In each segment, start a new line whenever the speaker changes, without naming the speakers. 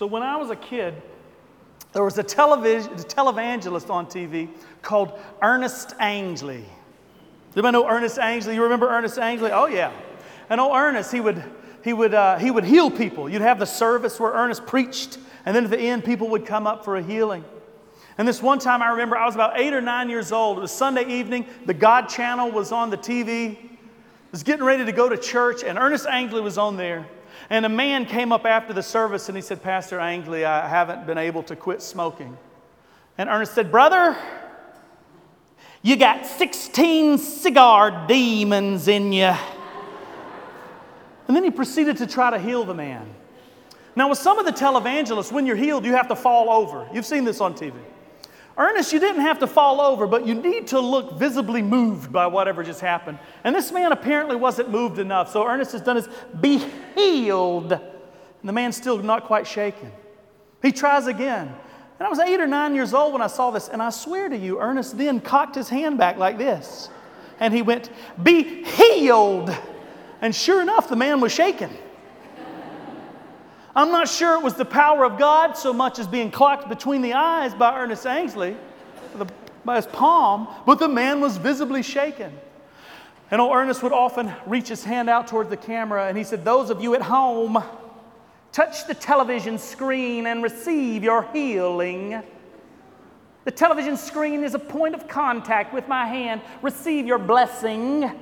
So when I was a kid, there was a television, a televangelist on TV called Ernest Angley. Anybody know Ernest Angley? You remember Ernest Angley? Oh yeah. And oh Ernest, he would he would uh, he would heal people. You'd have the service where Ernest preached, and then at the end, people would come up for a healing. And this one time, I remember I was about eight or nine years old. It was Sunday evening. The God Channel was on the TV. I was getting ready to go to church, and Ernest Angley was on there. And a man came up after the service and he said, Pastor Angley, I haven't been able to quit smoking. And Ernest said, Brother, you got 16 cigar demons in you. And then he proceeded to try to heal the man. Now, with some of the televangelists, when you're healed, you have to fall over. You've seen this on TV. Ernest, you didn't have to fall over, but you need to look visibly moved by whatever just happened. And this man apparently wasn't moved enough. So Ernest has done his be healed. And the man's still not quite shaken. He tries again. And I was eight or nine years old when I saw this. And I swear to you, Ernest then cocked his hand back like this. And he went, Be healed. And sure enough, the man was shaken. I'm not sure it was the power of God so much as being clocked between the eyes by Ernest Angley, by his palm, but the man was visibly shaken. And old Ernest would often reach his hand out toward the camera and he said, Those of you at home, touch the television screen and receive your healing. The television screen is a point of contact with my hand. Receive your blessing. It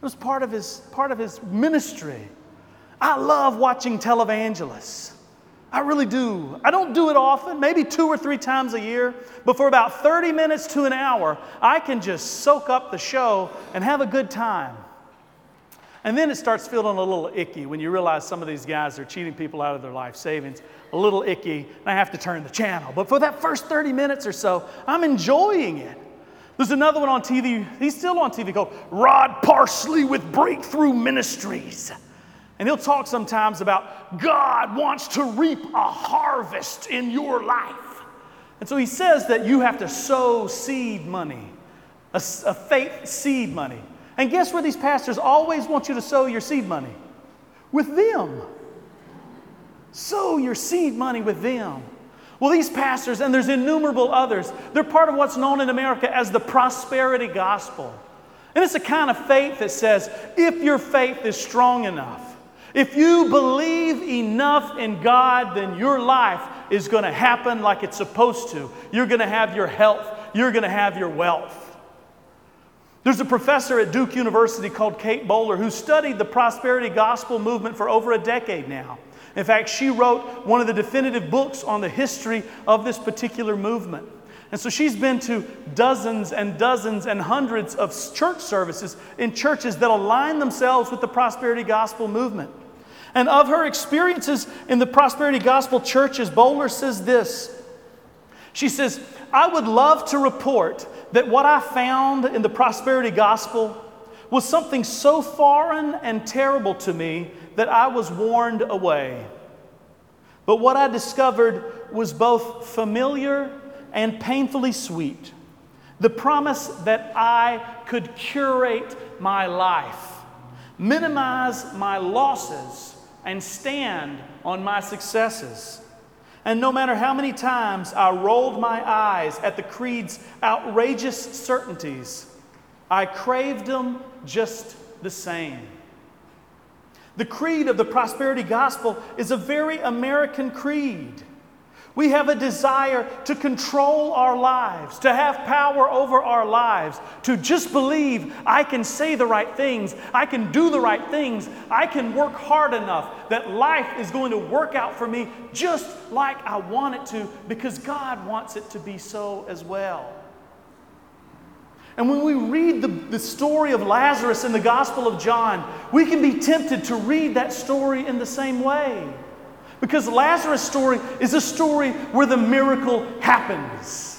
was part of his, part of his ministry. I love watching televangelists. I really do. I don't do it often, maybe two or three times a year, but for about 30 minutes to an hour, I can just soak up the show and have a good time. And then it starts feeling a little icky when you realize some of these guys are cheating people out of their life savings. A little icky, and I have to turn the channel. But for that first 30 minutes or so, I'm enjoying it. There's another one on TV, he's still on TV called Rod Parsley with Breakthrough Ministries. And he'll talk sometimes about God wants to reap a harvest in your life. And so he says that you have to sow seed money, a, a faith seed money. And guess where these pastors always want you to sow your seed money? With them. Sow your seed money with them. Well, these pastors, and there's innumerable others, they're part of what's known in America as the prosperity gospel. And it's a kind of faith that says if your faith is strong enough, if you believe enough in God, then your life is going to happen like it's supposed to. You're going to have your health, you're going to have your wealth. There's a professor at Duke University called Kate Bowler who studied the prosperity gospel movement for over a decade now. In fact, she wrote one of the definitive books on the history of this particular movement. And so she's been to dozens and dozens and hundreds of church services in churches that align themselves with the prosperity gospel movement. And of her experiences in the prosperity gospel churches, Bowler says this. She says, I would love to report that what I found in the prosperity gospel was something so foreign and terrible to me that I was warned away. But what I discovered was both familiar and painfully sweet. The promise that I could curate my life, minimize my losses, and stand on my successes. And no matter how many times I rolled my eyes at the creed's outrageous certainties, I craved them just the same. The creed of the prosperity gospel is a very American creed. We have a desire to control our lives, to have power over our lives, to just believe I can say the right things, I can do the right things, I can work hard enough that life is going to work out for me just like I want it to because God wants it to be so as well. And when we read the, the story of Lazarus in the Gospel of John, we can be tempted to read that story in the same way. Because Lazarus' story is a story where the miracle happens.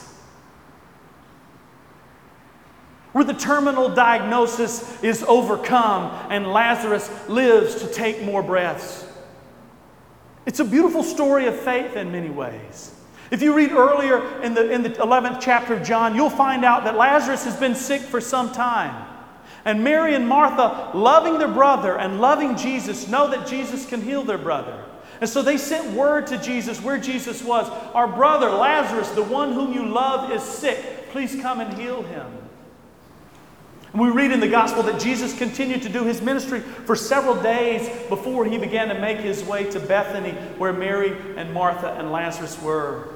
Where the terminal diagnosis is overcome and Lazarus lives to take more breaths. It's a beautiful story of faith in many ways. If you read earlier in the, in the 11th chapter of John, you'll find out that Lazarus has been sick for some time. And Mary and Martha, loving their brother and loving Jesus, know that Jesus can heal their brother. And so they sent word to Jesus where Jesus was. Our brother Lazarus, the one whom you love, is sick. Please come and heal him. And we read in the gospel that Jesus continued to do his ministry for several days before he began to make his way to Bethany, where Mary and Martha and Lazarus were.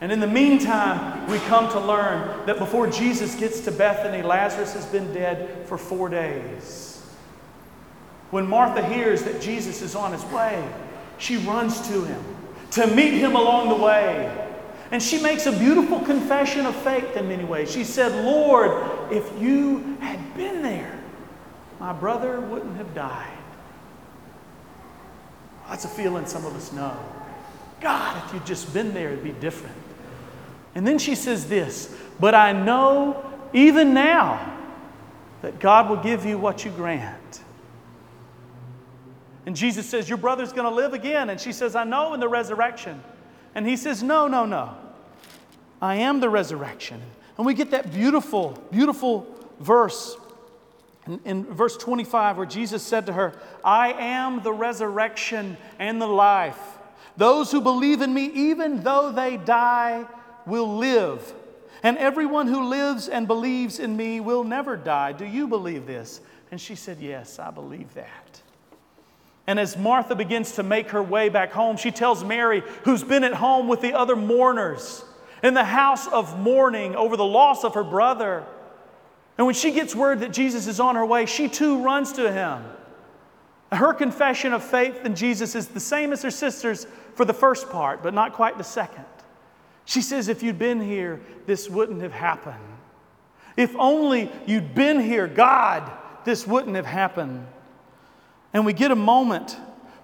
And in the meantime, we come to learn that before Jesus gets to Bethany, Lazarus has been dead for four days. When Martha hears that Jesus is on his way, she runs to him to meet him along the way. And she makes a beautiful confession of faith in many ways. She said, Lord, if you had been there, my brother wouldn't have died. That's a feeling some of us know. God, if you'd just been there, it'd be different. And then she says this, but I know even now that God will give you what you grant. And Jesus says, Your brother's going to live again. And she says, I know in the resurrection. And he says, No, no, no. I am the resurrection. And we get that beautiful, beautiful verse in, in, verse 25 where Jesus said to her, I am the resurrection and the life. Those who believe in me, even though they die, will live. And everyone who lives and believes in me will never die. Do you believe this? And she said, Yes, I believe that. And as Martha begins to make her way back home, she tells Mary, who's been at home with the other mourners in the house of mourning over the loss of her brother. And when she gets word that Jesus is on her way, she too runs to him. Her confession of faith in Jesus is the same as her sister's for the first part, but not quite the second. She says, If you'd been here, this wouldn't have happened. If only you'd been here, God, this wouldn't have happened. And we get a moment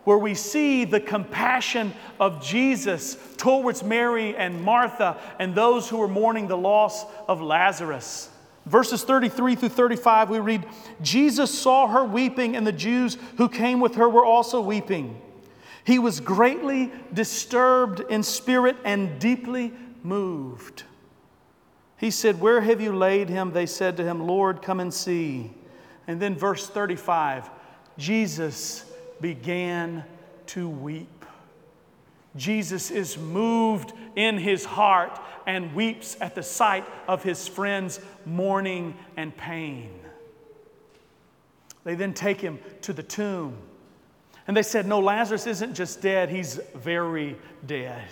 where we see the compassion of Jesus towards Mary and Martha and those who were mourning the loss of Lazarus. Verses 33 through 35, we read Jesus saw her weeping, and the Jews who came with her were also weeping. He was greatly disturbed in spirit and deeply moved. He said, Where have you laid him? They said to him, Lord, come and see. And then, verse 35 Jesus began to weep. Jesus is moved in his heart and weeps at the sight of his friends' mourning and pain. They then take him to the tomb. And they said, No, Lazarus isn't just dead, he's very dead.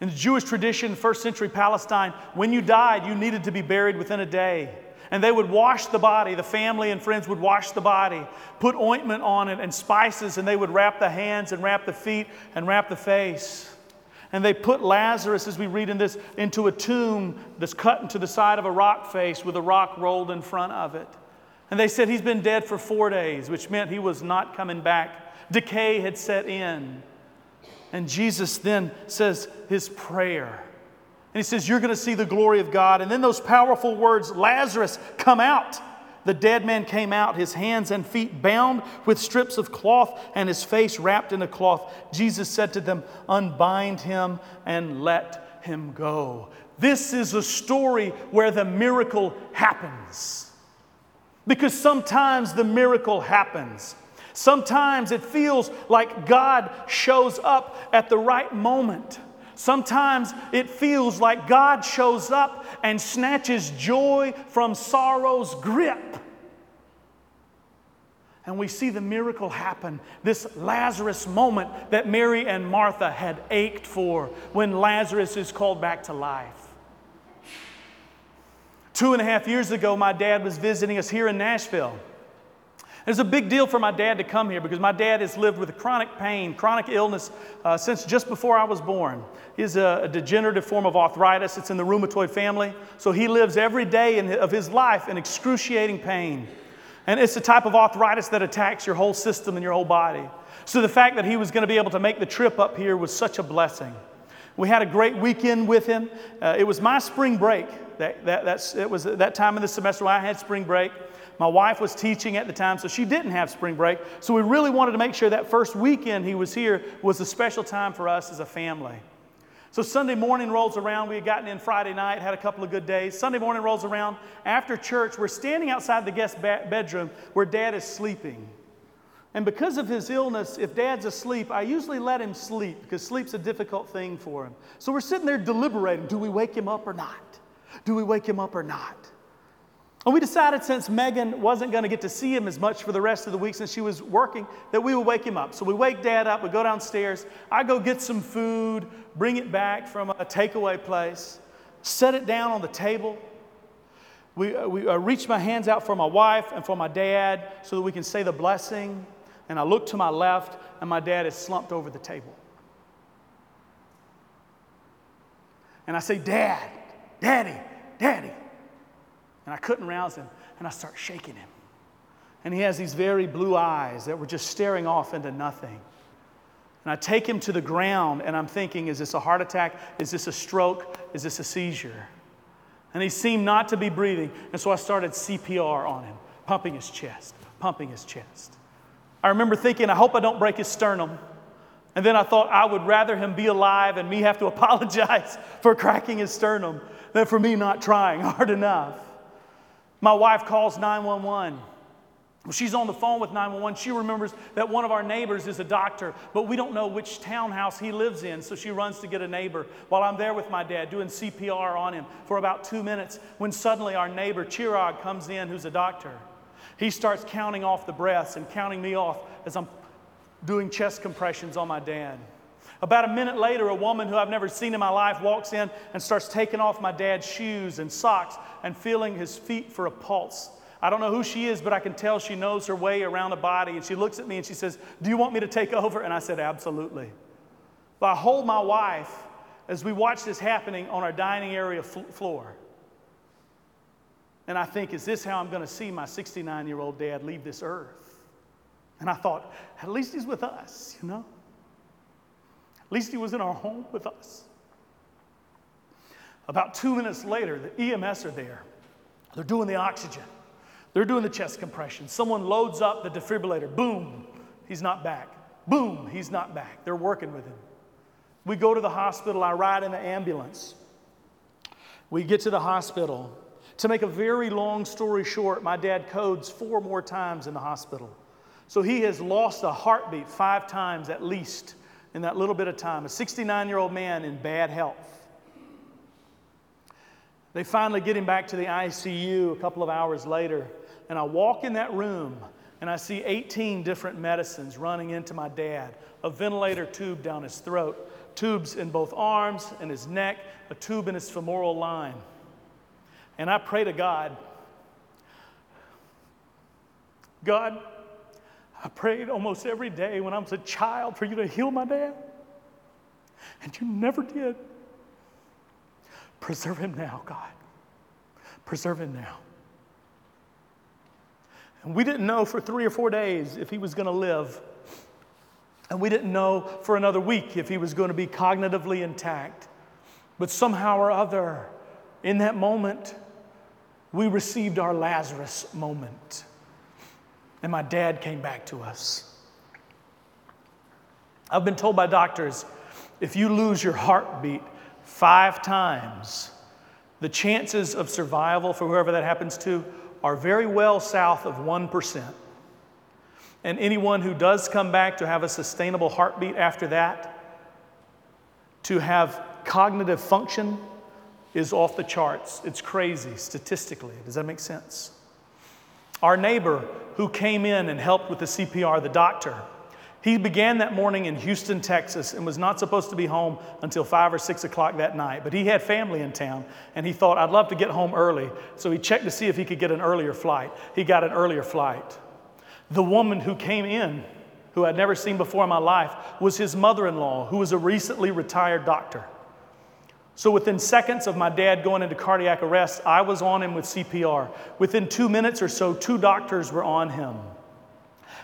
In the Jewish tradition, first century Palestine, when you died, you needed to be buried within a day. And they would wash the body, the family and friends would wash the body, put ointment on it and spices, and they would wrap the hands and wrap the feet and wrap the face. And they put Lazarus, as we read in this, into a tomb that's cut into the side of a rock face with a rock rolled in front of it. And they said he's been dead for four days, which meant he was not coming back. Decay had set in. And Jesus then says his prayer. And he says, You're going to see the glory of God. And then those powerful words, Lazarus, come out. The dead man came out, his hands and feet bound with strips of cloth and his face wrapped in a cloth. Jesus said to them, Unbind him and let him go. This is a story where the miracle happens. Because sometimes the miracle happens. Sometimes it feels like God shows up at the right moment. Sometimes it feels like God shows up and snatches joy from sorrow's grip. And we see the miracle happen, this Lazarus moment that Mary and Martha had ached for when Lazarus is called back to life. Two and a half years ago, my dad was visiting us here in Nashville. It's a big deal for my dad to come here because my dad has lived with chronic pain, chronic illness uh, since just before I was born. He has a, a, degenerative form of arthritis. It's in the rheumatoid family. So he lives every day in, of his life in excruciating pain. And it's the type of arthritis that attacks your whole system and your whole body. So the fact that he was going to be able to make the trip up here was such a blessing. We had a great weekend with him. Uh, it was my spring break. That, that, that's, it was that time of the semester when I had spring break. My wife was teaching at the time, so she didn't have spring break. So we really wanted to make sure that first weekend he was here was a special time for us as a family. So Sunday morning rolls around. We had gotten in Friday night, had a couple of good days. Sunday morning rolls around. After church, we're standing outside the guest bedroom where dad is sleeping. And because of his illness, if dad's asleep, I usually let him sleep because sleep's a difficult thing for him. So we're sitting there deliberating do we wake him up or not? Do we wake him up or not? And we decided since Megan wasn't going to get to see him as much for the rest of the week since she was working, that we would wake him up. So we wake dad up, we go downstairs, I go get some food, bring it back from a takeaway place, set it down on the table. We, uh, we uh, reach my hands out for my wife and for my dad so that we can say the blessing and I look to my left, and my dad is slumped over the table. And I say, Dad, Daddy, Daddy. And I couldn't rouse him, and I start shaking him. And he has these very blue eyes that were just staring off into nothing. And I take him to the ground, and I'm thinking, is this a heart attack? Is this a stroke? Is this a seizure? And he seemed not to be breathing. And so I started CPR on him, pumping his chest, pumping his chest. I remember thinking, I hope I don't break his sternum. And then I thought I would rather him be alive and me have to apologize for cracking his sternum than for me not trying hard enough. My wife calls 911. When she's on the phone with 911, she remembers that one of our neighbors is a doctor, but we don't know which townhouse he lives in, so she runs to get a neighbor. While I'm there with my dad doing CPR on him for about two minutes, when suddenly our neighbor, Chirag, comes in, who's a doctor. He starts counting off the breaths and counting me off as I'm doing chest compressions on my dad. About a minute later, a woman who I've never seen in my life walks in and starts taking off my dad's shoes and socks and feeling his feet for a pulse. I don't know who she is, but I can tell she knows her way around the body. And she looks at me and she says, Do you want me to take over? And I said, Absolutely. But I hold my wife as we watch this happening on our dining area floor. And I think, is this how I'm going to see my 69 year old dad leave this earth? And I thought, at least he's with us, you know? At least he was in our home with us. About two minutes later, the EMS are there. They're doing the oxygen, they're doing the chest compression. Someone loads up the defibrillator. Boom, he's not back. Boom, he's not back. They're working with him. We go to the hospital. I ride in the ambulance. We get to the hospital. To make a very long story short, my dad codes four more times in the hospital. So he has lost a heartbeat five times at least in that little bit of time. A 69 year old man in bad health. They finally get him back to the ICU a couple of hours later, and I walk in that room and I see 18 different medicines running into my dad, a ventilator tube down his throat, tubes in both arms and his neck, a tube in his femoral line. And I pray to God, God, I prayed almost every day when I was a child for you to heal my dad. And you never did. Preserve him now, God. Preserve him now. And we didn't know for three or four days if he was going to live. And we didn't know for another week if he was going to be cognitively intact. But somehow or other, in that moment, we received our Lazarus moment. And my dad came back to us. I've been told by doctors if you lose your heartbeat five times, the chances of survival for whoever that happens to are very well south of 1%. And anyone who does come back to have a sustainable heartbeat after that, to have cognitive function is off the charts. It's crazy statistically. Does that make sense? Our neighbor who came in and helped with the CPR, the doctor, he began that morning in Houston, Texas, and was not supposed to be home until five or six o'clock that night. But he had family in town, and he thought, I'd love to get home early. So he checked to see if he could get an earlier flight. He got an earlier flight. The woman who came in, who I'd never seen before in my life, was his mother in law, who was a recently retired doctor. So within seconds of my dad going into cardiac arrest, I was on him with CPR. Within two minutes or so, two doctors were on him.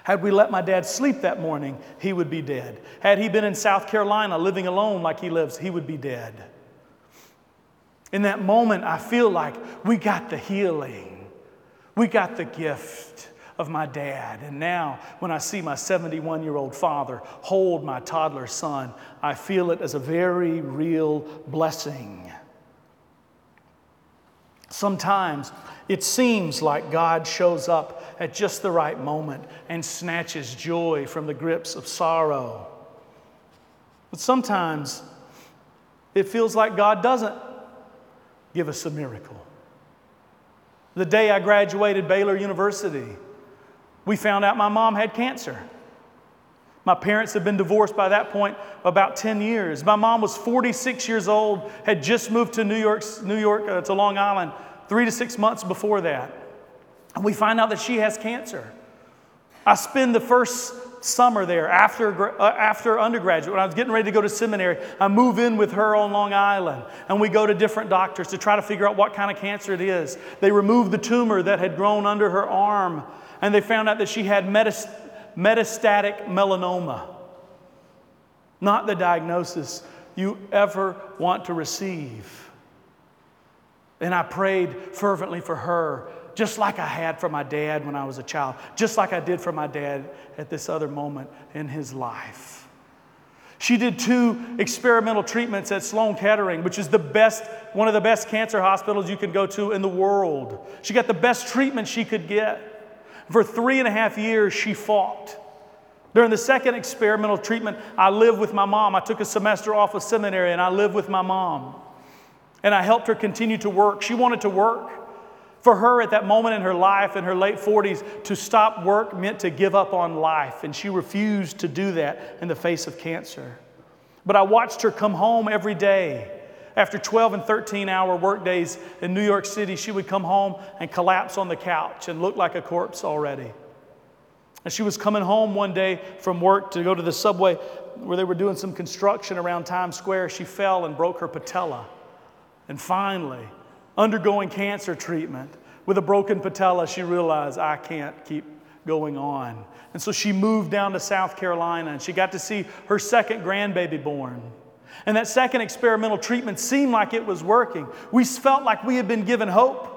Had we let my dad sleep that morning, he would be dead. Had he been in South Carolina living alone like he lives, he would be dead. In that moment, I feel like we got the healing, we got the gift of my dad. And now, when I see my 71 year old father hold my toddler son, I feel it as a very real blessing. Sometimes it seems like God shows up at just the right moment and snatches joy from the grips of sorrow. But sometimes it feels like God doesn't give us a miracle. The day I graduated Baylor University, we found out my mom had cancer. My parents had been divorced by that point about 10 years. My mom was 46 years old, had just moved to New York, New York uh, to Long Island three to six months before that. And we find out that she has cancer. I spend the first summer there after, uh, after undergraduate. When I was getting ready to go to seminary, I move in with her on Long Island and we go to different doctors to try to figure out what kind of cancer it is. They remove the tumor that had grown under her arm and they found out that she had metastatic melanoma. Not the diagnosis you ever want to receive. And I prayed fervently for her, just like I had for my dad when I was a child, just like I did for my dad at this other moment in his life. She did two experimental treatments at Sloan Kettering, which is the best, one of the best cancer hospitals you can go to in the world. She got the best treatment she could get. For three and a half years, she fought. During the second experimental treatment, I lived with my mom. I took a semester off of seminary and I lived with my mom. And I helped her continue to work. She wanted to work. For her, at that moment in her life, in her late 40s, to stop work meant to give up on life. And she refused to do that in the face of cancer. But I watched her come home every day after 12 and 13 hour workdays in New York City, she would come home and collapse on the couch and look like a corpse already. And she was coming home one day from work to go to the subway where they were doing some construction around Times Square. She fell and broke her patella. And finally, undergoing cancer treatment with a broken patella, she realized, I can't keep going on. And so she moved down to South Carolina and she got to see her second grandbaby born. And that second experimental treatment seemed like it was working. We felt like we had been given hope.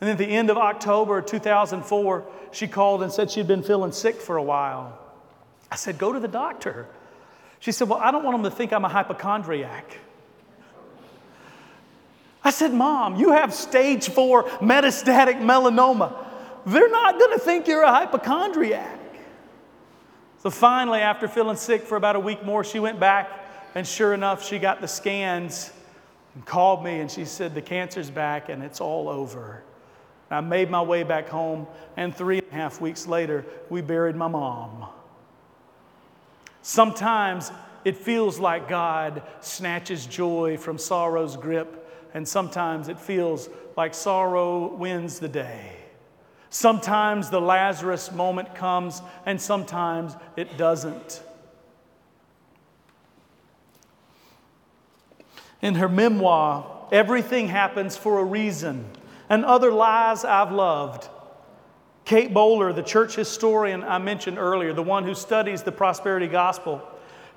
And at the end of October 2004, she called and said she'd been feeling sick for a while. I said, Go to the doctor. She said, Well, I don't want them to think I'm a hypochondriac. I said, Mom, you have stage four metastatic melanoma. They're not going to think you're a hypochondriac. So finally, after feeling sick for about a week more, she went back and sure enough, she got the scans and called me and she said, The cancer's back and it's all over. And I made my way back home, and three and a half weeks later, we buried my mom. Sometimes it feels like God snatches joy from sorrow's grip, and sometimes it feels like sorrow wins the day. Sometimes the Lazarus moment comes, and sometimes it doesn't. In her memoir, Everything Happens for a Reason and Other Lies I've Loved. Kate Bowler, the church historian I mentioned earlier, the one who studies the prosperity gospel,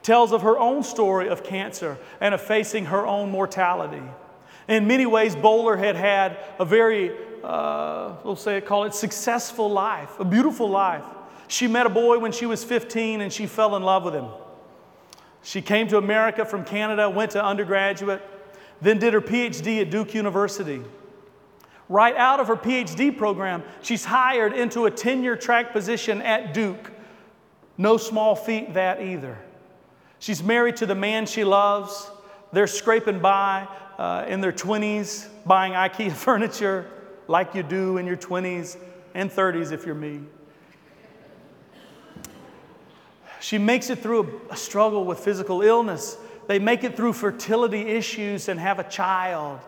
tells of her own story of cancer and of facing her own mortality. In many ways, Bowler had had a very, uh, we'll say, call it successful life, a beautiful life. She met a boy when she was 15 and she fell in love with him. She came to America from Canada, went to undergraduate, then did her PhD at Duke University. Right out of her PhD program, she's hired into a tenure track position at Duke. No small feat, that either. She's married to the man she loves. They're scraping by uh, in their 20s, buying IKEA furniture like you do in your 20s and 30s if you're me. She makes it through a, struggle with physical illness. They make it through fertility issues and have a child.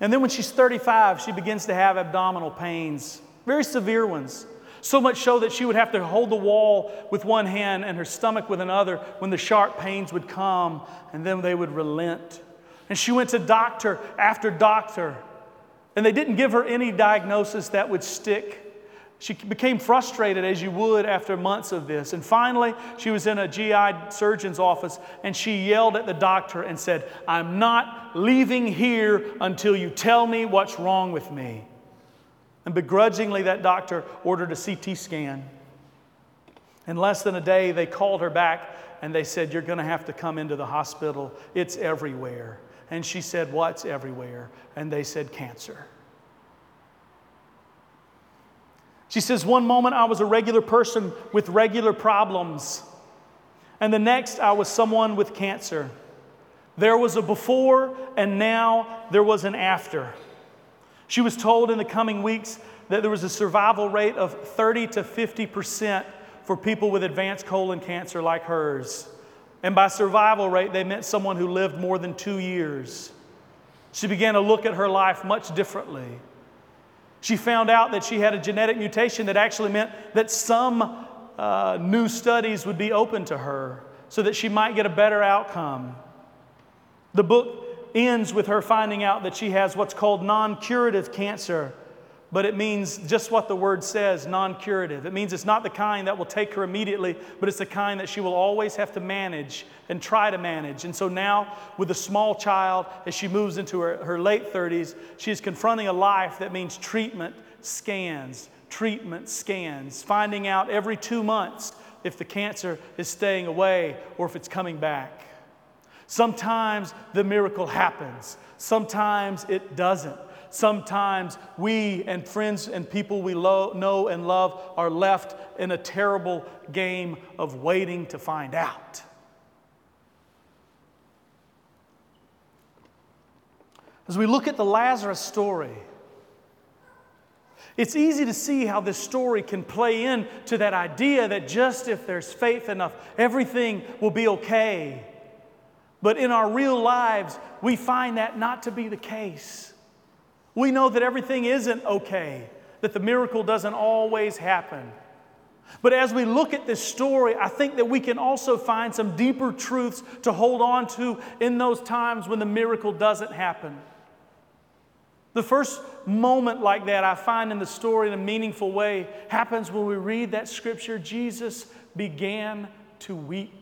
And then when she's 35, she begins to have abdominal pains, very severe ones. So much so that she would have to hold the wall with one hand and her stomach with another when the sharp pains would come, and then they would relent. And she went to doctor after doctor, and they didn't give her any diagnosis that would stick. She became frustrated as you would after months of this. And finally, she was in a GI surgeon's office and she yelled at the doctor and said, I'm not leaving here until you tell me what's wrong with me. And begrudgingly, that doctor ordered a CT scan. In less than a day, they called her back and they said, You're going to have to come into the hospital. It's everywhere. And she said, What's everywhere? And they said, Cancer. She says, One moment I was a regular person with regular problems, and the next I was someone with cancer. There was a before, and now there was an after. She was told in the coming weeks that there was a survival rate of 30 to 50 percent for people with advanced colon cancer like hers. And by survival rate, they meant someone who lived more than two years. She began to look at her life much differently. She found out that she had a genetic mutation that actually meant that some uh, new studies would be open to her so that she might get a better outcome. The book ends with her finding out that she has what's called non curative cancer but it means just what the word says non curative. It means it's not the kind that will take her immediately, but it's the kind that she will always have to manage and try to manage. And so now, with a small child, as she moves into her, her late 30s, she is confronting a life that means treatment scans, treatment scans, finding out every two months if the cancer is staying away or if it's coming back. Sometimes the miracle happens, sometimes it doesn't. Sometimes we and friends and people we lo- know and love are left in a terrible game of waiting to find out. As we look at the Lazarus story, it's easy to see how this story can play into that idea that just if there's faith enough, everything will be okay. But in our real lives, we find that not to be the case. We know that everything isn't okay, that the miracle doesn't always happen. But as we look at this story, I think that we can also find some deeper truths to hold on to in those times when the miracle doesn't happen. The first moment like that I find in the story in a meaningful way happens when we read that scripture Jesus began to weep.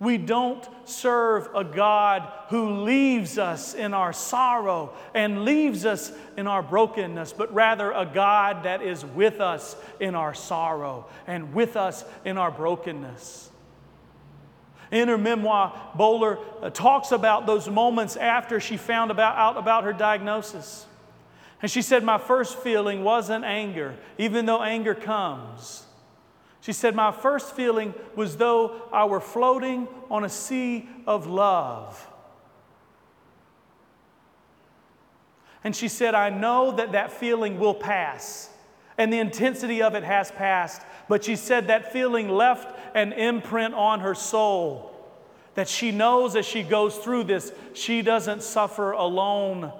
We don't serve a God who leaves us in our sorrow and leaves us in our brokenness, but rather a God that is with us in our sorrow and with us in our brokenness. In her memoir, Bowler uh, talks about those moments after she found about, out about her diagnosis. And she said, My first feeling wasn't anger, even though anger comes. She said, My first feeling was though I were floating on a sea of love. And she said, I know that that feeling will pass. And the intensity of it has passed. But she said that feeling left an imprint on her soul. That she knows as she goes through this, she doesn't suffer alone.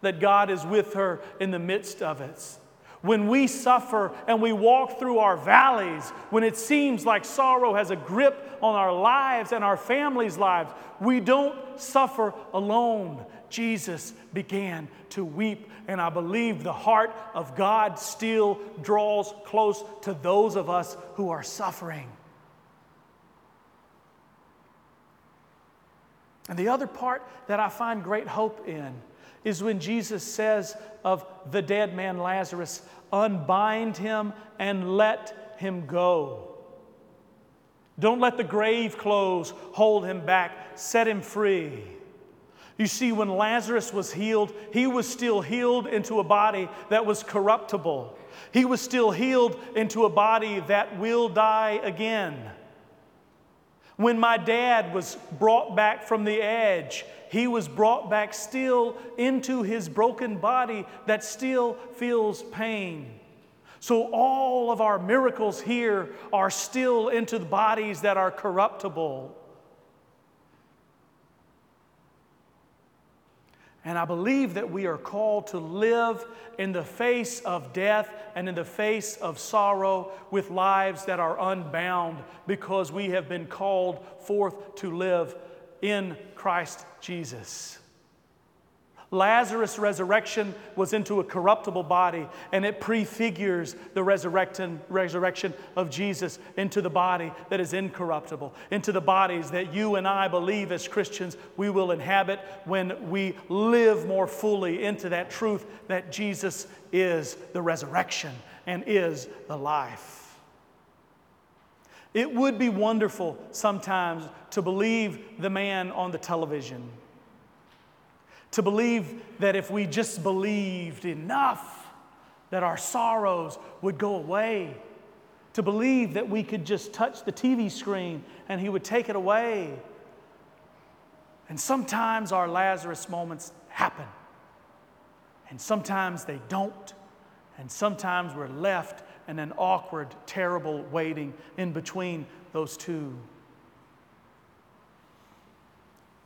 That God is with her in the midst of it when we suffer and we walk through our valleys, when it seems like sorrow has a grip on our lives and our families' lives, we don't suffer alone. Jesus began to weep, and I believe the heart of God still draws close to those of us who are suffering. And the other part that I find great hope in is when Jesus says of the dead man Lazarus, unbind him and let him go. Don't let the grave clothes hold him back, set him free. You see, when Lazarus was healed, he was still healed into a body that was corruptible. He was still healed into a body that will die again. When my dad was brought back from the edge, he was brought back still into his broken body that still feels pain. So, all of our miracles here are still into the bodies that are corruptible. And I believe that we are called to live in the face of death and in the face of sorrow with lives that are unbound because we have been called forth to live in Christ Jesus. Lazarus' resurrection was into a corruptible body, and it prefigures the resurrection, of Jesus into the body that is incorruptible, into the bodies that you and I believe as Christians we will inhabit when we live more fully into that truth that Jesus is the resurrection and is the life. It would be wonderful sometimes to believe the man on the television. To believe that if we just believed enough, that our sorrows would go away. To believe that we could just touch the TV screen and he would take it away. And sometimes our Lazarus moments happen. And sometimes they don't. And sometimes we're left in an awkward, terrible waiting in between those two.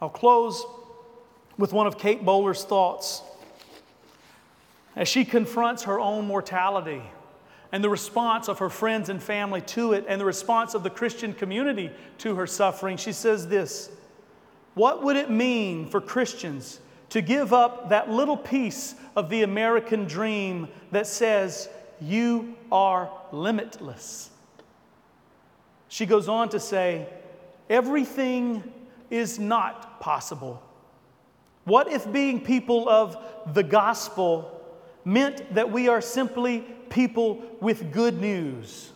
I'll close with one of Kate Bowler's thoughts as she confronts her own mortality and the response of her friends and family to it and the response of the Christian community to her suffering. She says this What would it mean for Christians to give up that little piece of the American dream that says, You are limitless? She goes on to say, Everything is not possible. What if being people of the gospel meant that we are simply people with good news?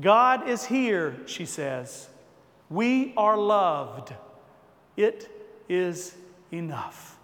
God is here, she says. We are loved. It is enough.